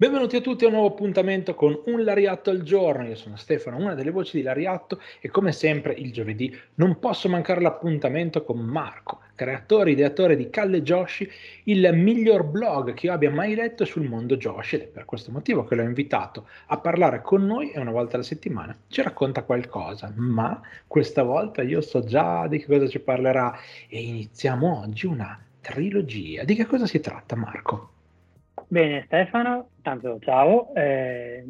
Benvenuti a tutti a un nuovo appuntamento con un Lariatto al giorno. Io sono Stefano, una delle voci di Lariatto e come sempre il giovedì non posso mancare l'appuntamento con Marco, creatore e ideatore di Calle Joshi, il miglior blog che io abbia mai letto sul mondo Joshi ed è per questo motivo che l'ho invitato a parlare con noi e una volta alla settimana ci racconta qualcosa, ma questa volta io so già di che cosa ci parlerà e iniziamo oggi una trilogia. Di che cosa si tratta Marco? Bene Stefano, tanto ciao. Eh,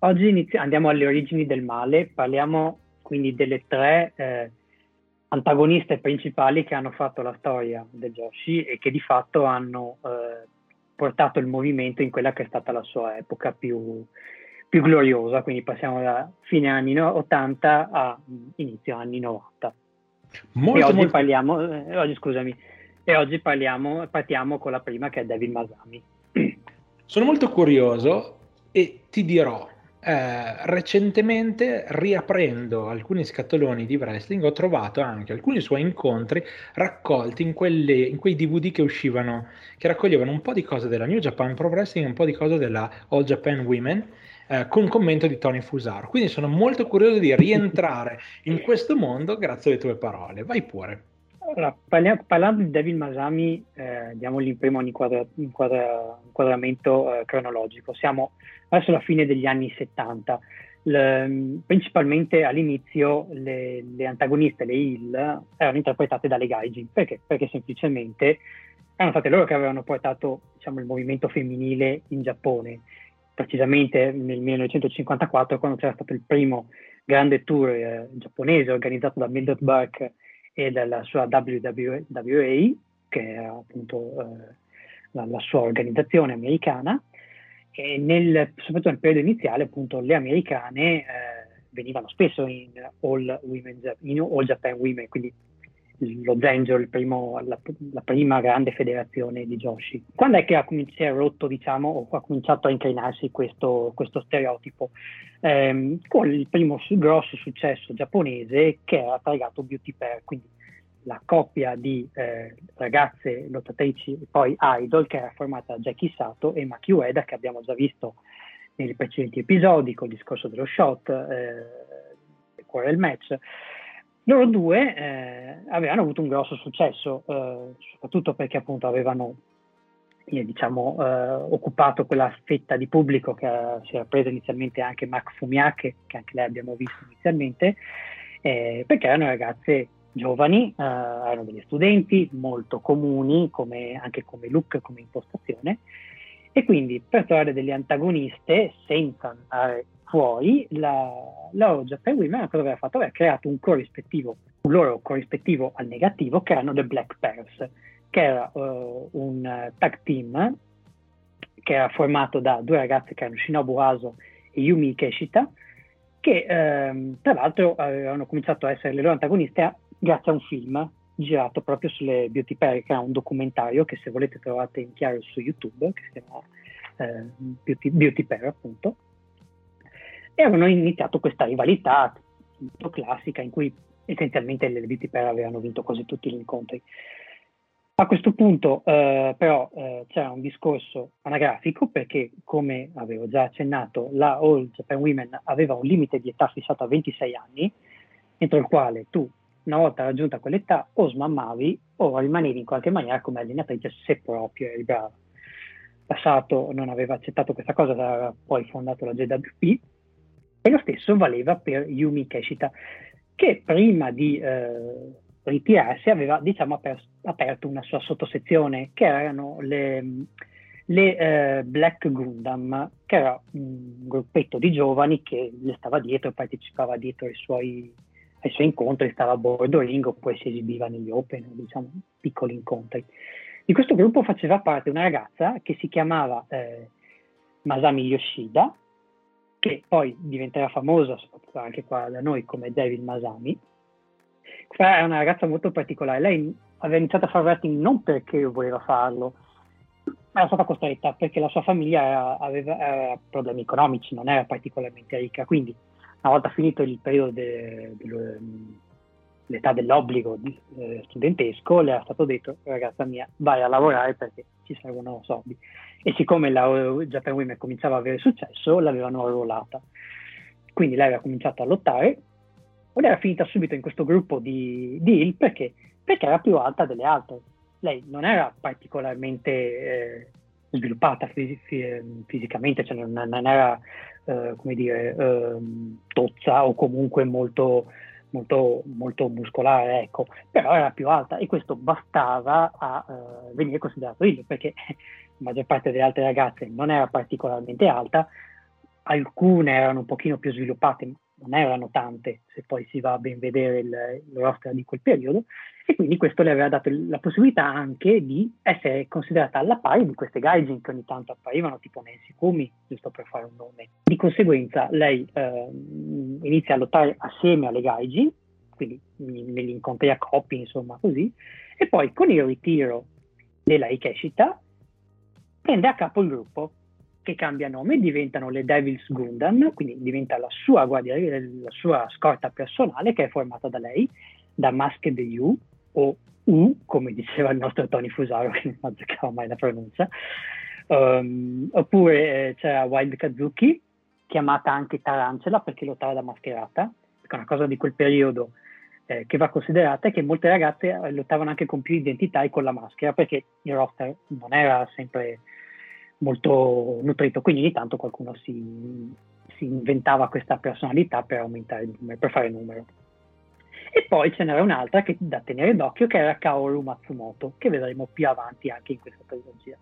oggi inizio- andiamo alle origini del male, parliamo quindi delle tre eh, antagoniste principali che hanno fatto la storia del Joshi e che di fatto hanno eh, portato il movimento in quella che è stata la sua epoca più, più gloriosa, quindi passiamo da fine anni 80 a inizio anni 90. Molto, e oggi molto... parliamo, eh, oggi scusami, e oggi parliamo, partiamo con la prima che è David Masami. Sono molto curioso e ti dirò, eh, recentemente riaprendo alcuni scatoloni di wrestling ho trovato anche alcuni suoi incontri raccolti in, quelle, in, quei DVD che uscivano, che raccoglievano un po' di cose della New Japan Pro Wrestling e un po' di cose della All Japan Women. Eh, con commento di Tony Fusaro. Quindi sono molto curioso di rientrare in questo mondo grazie alle tue parole. Vai pure. Allora, parliamo, parlando di David Masami, eh, diamogli in primo un inquadra, inquadra, inquadramento eh, cronologico. Siamo verso la fine degli anni 70. Le, principalmente all'inizio le, le, antagoniste, le Hill, erano interpretate dalle Gaijin. Perché? Perché semplicemente erano state loro che avevano portato diciamo, il movimento femminile in Giappone. Precisamente nel 1954, quando c'era stato il primo grande tour eh, giapponese organizzato da Mildred Burke e dalla sua WWA, che è appunto eh, la, la, sua organizzazione americana, e nel, soprattutto nel periodo iniziale appunto le americane eh, venivano spesso in All, in All Japan Women, quindi lo Zengio, la, la, prima grande federazione di Joshi. Quando è che si è rotto, diciamo, o ha cominciato a incrinarsi questo, questo stereotipo? Eh, con il primo grosso successo giapponese che era targato Beauty Pair, quindi la coppia di eh, ragazze lottatrici e poi idol che era formata da Jackie Sato e Maki Ueda che abbiamo già visto nei precedenti episodi con il discorso dello shot, eh, cuore del match. Loro due eh, avevano avuto un grosso successo, eh, soprattutto perché appunto avevano eh, diciamo, eh, occupato quella fetta di pubblico che si era presa inizialmente anche Mark Fumiake, che anche lei abbiamo visto inizialmente, perché erano ragazze giovani, eh, erano degli studenti molto comuni come, anche come look, come impostazione e quindi per trovare delle antagoniste senza andare fuori la, la Japan Women cosa aveva fatto? Aveva creato un corrispettivo, un loro corrispettivo al negativo che erano The Black Pearls che era uh, un tag team che era formato da due ragazze che erano Shinobu Aso e Yumi Keshita che ehm, tra l'altro avevano cominciato a essere le loro antagoniste grazie a un film girato proprio sulle beauty pair, che è un documentario che se volete trovate in chiaro su YouTube, che si chiama eh, beauty, beauty Pair appunto. E avevano iniziato questa rivalità molto classica in cui essenzialmente le Pair avevano vinto quasi tutti gli incontri. A questo punto eh, però eh, c'era un discorso anagrafico perché come avevo già accennato la All Japan Women aveva un limite di età fissato a 26 anni entro il quale tu una volta raggiunta quell'età o smammavi o rimanevi in qualche maniera come allenatrice se proprio eri brava. Passato non aveva accettato questa cosa, aveva poi fondato la JWP e lo stesso valeva per Yumi Keshita che prima di eh, ritirarsi aveva diciamo aper- aperto una sua sottosezione che erano le, le eh, Black Gundam che era un gruppetto di giovani che le stava dietro partecipava dietro ai suoi ai suoi incontri stava a bordo ring oppure si esibiva negli open, diciamo piccoli incontri. Di questo gruppo faceva parte una ragazza che si chiamava eh, Masami Yoshida, che poi diventerà famosa soprattutto anche qua da noi come David Masami. Era una ragazza molto particolare, lei aveva iniziato a fare wrestling non perché voleva farlo, era stata costretta perché la sua famiglia era, aveva era problemi economici, non era particolarmente ricca, quindi una volta finito il periodo dell'età dell'obbligo eh, studentesco, le era stato detto, ragazza mia, vai a lavorare perché ci servono soldi. E siccome la Japan Women cominciava ad avere successo, l'avevano arruolata. Quindi lei aveva cominciato a lottare ed era finita subito in questo gruppo di, di Hill perché, perché era più alta delle altre lei non era particolarmente eh, sviluppata fisi- fisicamente, cioè non, non era, eh, come dire, eh, tozza o comunque molto, molto, molto muscolare, ecco, però era più alta e questo bastava a uh, venire considerato il perché la maggior parte delle altre ragazze non era particolarmente alta, alcune erano un pochino più sviluppate, non erano tante, se poi si va a ben vedere il, il roster di quel periodo, e quindi questo le aveva dato la possibilità anche di essere considerata alla pari di queste gaijin che ogni tanto apparivano, tipo Nancy Kumi, giusto per fare un nome. Di conseguenza lei eh, inizia a lottare assieme alle gaijin, quindi negli incontri a coppie, insomma così, e poi con il ritiro della Ikeshita prende a capo il gruppo che cambia nome, diventano le Devils Gundam, quindi diventa la sua guardia, la sua scorta personale che è formata da lei, da Masked You o U, come diceva il nostro Tony Fusaro, che non azzeccava mai la pronuncia, um, oppure eh, c'era Wild Kazuki, chiamata anche Tarantula perché lottava da mascherata, perché una cosa di quel periodo eh, che va considerata è che molte ragazze eh, lottavano anche con più identità e con la maschera, perché il roster non era sempre molto nutrito, quindi ogni tanto qualcuno si, si inventava questa personalità per aumentare il numero, per fare numero. E poi ce n'era un'altra che, da tenere d'occhio che era Kaoru Matsumoto, che vedremo più avanti anche in questa trilogia.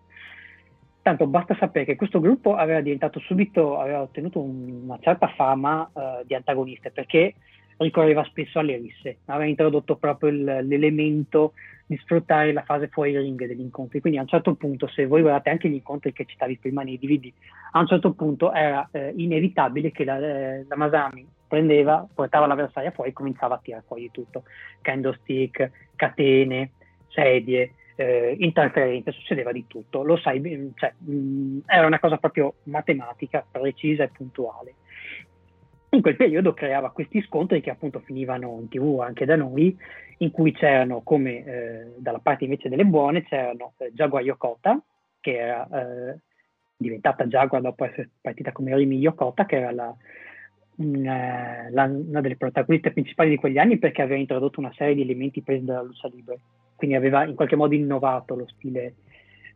Tanto basta sapere che questo gruppo aveva diventato subito, aveva ottenuto un, una certa fama uh, di antagoniste perché ricorreva spesso alle risse, aveva introdotto proprio il, l'elemento di sfruttare la fase fuori ring degli incontri. Quindi a un certo punto, se voi guardate anche gli incontri che citavi prima nei DVD, a un certo punto era eh, inevitabile che la, eh, la, Masami prendeva, portava l'avversaria fuori e cominciava a tirare fuori tutto. Candlestick, catene, sedie, eh, interferenze, succedeva di tutto. Lo sai, cioè, mh, era una cosa proprio matematica, precisa e puntuale in quel periodo creava questi scontri che appunto finivano in tv anche da noi, in cui c'erano come eh, dalla parte invece delle buone c'erano eh, Jaguar Yokota, che era eh, diventata Jaguar dopo essere partita come Rimi Yokota, che era la, una, la, una, delle protagoniste principali di quegli anni perché aveva introdotto una serie di elementi presi dalla luce libera, quindi aveva in qualche modo innovato lo stile,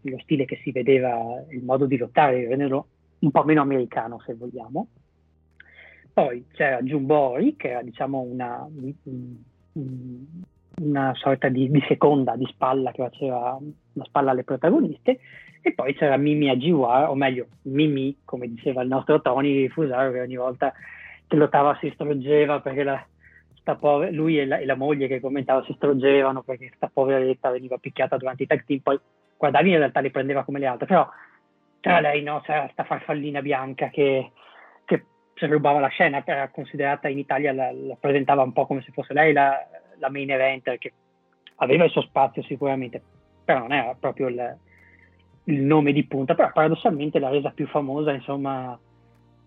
lo stile che si vedeva, il modo di lottare, renderlo un po' meno americano se vogliamo. Poi c'era Jumbori, che era diciamo una, una sorta di, di, seconda di spalla che faceva la spalla alle protagoniste, e poi c'era Mimi Ajiwa, o meglio, Mimi, come diceva il nostro Tony Fusaro, che ogni volta che lottava si struggeva perché la, povera, lui e la, e la, moglie che commentava si struggevano perché sta poveretta veniva picchiata durante i tag team, poi guardavi in realtà le prendeva come le altre, però c'era lei, no? C'era sta farfallina bianca che se rubava la scena, era considerata in Italia, la, la, presentava un po' come se fosse lei la, la main event, che aveva il suo spazio sicuramente, però non era proprio il, il nome di punta, però paradossalmente l'ha resa più famosa, insomma,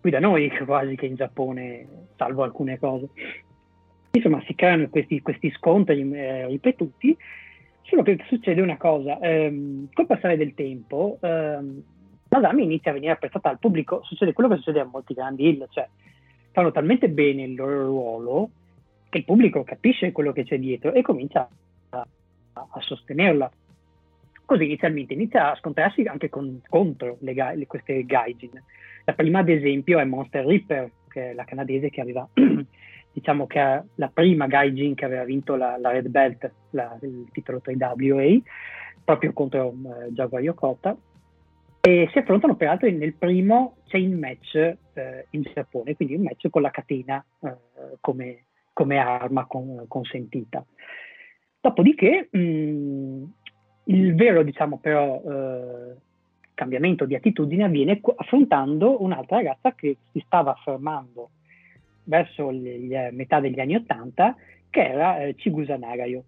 qui da noi quasi che in Giappone, salvo alcune cose. Insomma, si creano questi, questi scontri eh, ripetuti, solo che succede una cosa, ehm, col passare del tempo, ehm, Masami inizia a venire apprezzata dal pubblico, succede quello che succede a molti grandi hill, cioè fanno talmente bene il loro ruolo che il pubblico capisce quello che c'è dietro e comincia a, a sostenerla. Così inizialmente inizia a scontrarsi anche con, contro le, le, queste gaijin. La prima, ad esempio, è Monster Ripper, che è la canadese che aveva, diciamo che è la prima gaijin che aveva vinto la, la Red Belt, la, il titolo 3WA, proprio contro uh, Jaguar Yokota e si affrontano peraltro nel primo chain match eh, in Giappone, quindi un match con la catena eh, come, come, arma con, consentita. Dopodiché mh, mm, il vero, diciamo, però, eh, cambiamento di attitudine avviene affrontando un'altra ragazza che si stava affermando verso la metà degli anni Ottanta, che era eh, Chigusa Nagayo.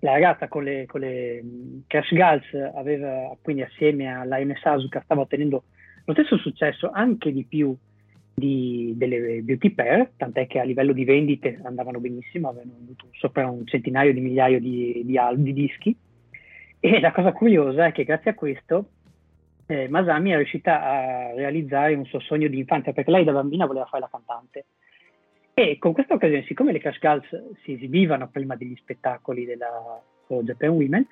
La ragazza con le, con le Crash Gals aveva quindi assieme all'AMS Asuka stava ottenendo lo stesso successo, anche di più di, delle beauty pair, tant'è che a livello di vendite andavano benissimo, avevano avuto sopra un centinaio di migliaia di, di, di dischi. E la cosa curiosa è che grazie a questo eh, Masami è riuscita a realizzare un suo sogno di infanzia, perché lei da bambina voleva fare la cantante. E con questa occasione, siccome le Crash Girls si esibivano prima degli spettacoli della Japan Women,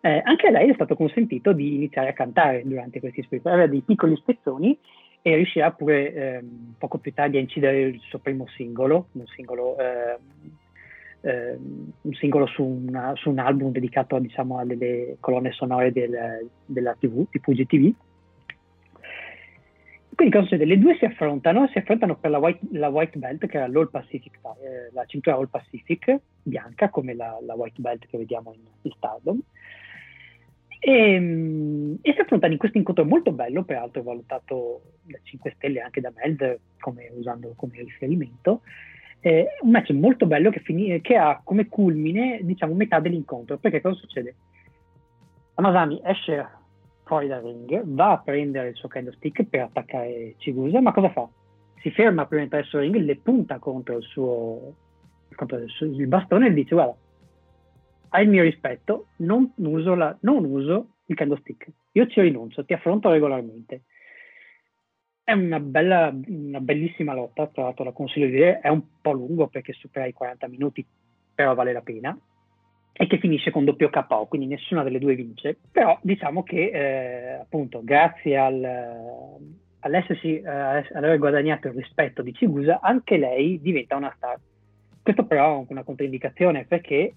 eh, anche a lei è stato consentito di iniziare a cantare durante questi spettacoli. Aveva dei piccoli spezzoni e riuscirà pure eh, poco più tardi a incidere il suo primo singolo, un singolo, eh, eh, un singolo su, una, su, un album dedicato diciamo, alle colonne sonore del, della TV, di Fuji TV. Quindi cosa succede? Le due si affrontano, si affrontano per la white, la white belt, che era l'All Pacific, eh, la cintura All Pacific, bianca, come la, la white belt che vediamo in, in Stardom. E, ehm, e, si affrontano in questo incontro molto bello, peraltro valutato da 5 stelle anche da Meld, come, usando come riferimento. Eh, un match molto bello che, fini, che, ha come culmine, diciamo, metà dell'incontro. Perché cosa succede? Amazami esce fuori dal ring, va a prendere il suo candlestick per attaccare Chigusa, ma cosa fa? Si ferma prima di entrare sul ring, le punta contro il suo, contro il, suo, il bastone e dice guarda, hai il mio rispetto, non uso, la, non uso il candlestick. Io ci rinuncio, ti affronto regolarmente. È una, bella, una bellissima lotta, tra l'altro la consiglio di dire, è un po' lungo perché supera i 40 minuti, però vale la pena, e che finisce con doppio KO, quindi nessuna delle due vince, però diciamo che eh, appunto grazie al, all'essersi, eh, aver guadagnato il rispetto di Chigusa, anche lei diventa una star. Questo però è una controindicazione perché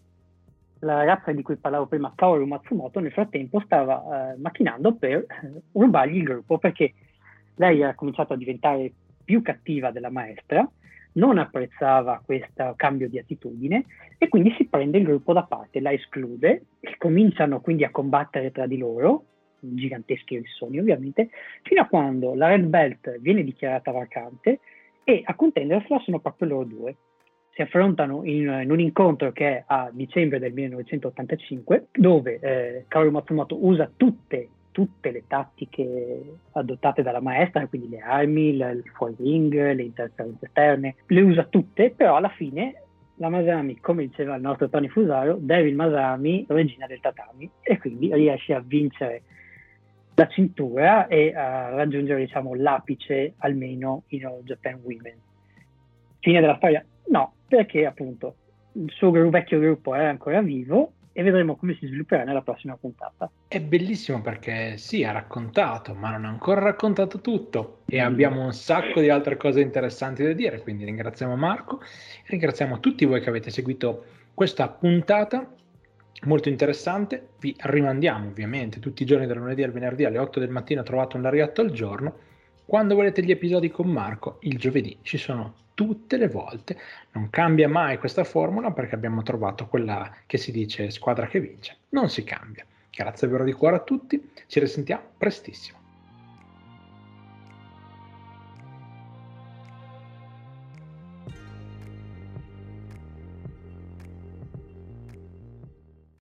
la ragazza di cui parlavo prima, Kaoru Matsumoto, nel frattempo stava eh, macchinando per rubargli il gruppo perché lei era cominciato a diventare più cattiva della maestra, non apprezzava questo cambio di attitudine e quindi si prende il gruppo da parte, la esclude e cominciano quindi a combattere tra di loro, giganteschi rissoni ovviamente, fino a quando la Red Belt viene dichiarata vacante e a contendersela sono proprio loro due. Si affrontano in, in, un incontro che è a dicembre del 1985, dove eh, Kaoru Matsumoto usa tutte, tutte, le tattiche adottate dalla maestra, quindi le armi, il, ring, le interferenze esterne, le usa tutte, però alla fine la Masami, come diceva il nostro Tony Fusaro, Devil Masami, regina del tatami, e quindi riesce a vincere la cintura e a raggiungere diciamo, l'apice almeno in Japan Women. Fine della storia? No, perché appunto il suo vecchio gruppo è ancora vivo e vedremo come si svilupperà nella prossima puntata. È bellissimo perché sì, ha raccontato, ma non ha ancora raccontato tutto. E abbiamo un sacco di altre cose interessanti da dire, quindi ringraziamo Marco, ringraziamo tutti voi che avete seguito questa puntata molto interessante, vi rimandiamo ovviamente tutti i giorni dal lunedì al venerdì alle 8 del mattino trovate un lariatto al giorno, quando volete gli episodi con Marco, il giovedì ci sono tutte le volte. Non cambia mai questa formula perché abbiamo trovato quella che si dice squadra che vince. Non si cambia. Grazie vero di cuore a tutti, ci risentiamo prestissimo.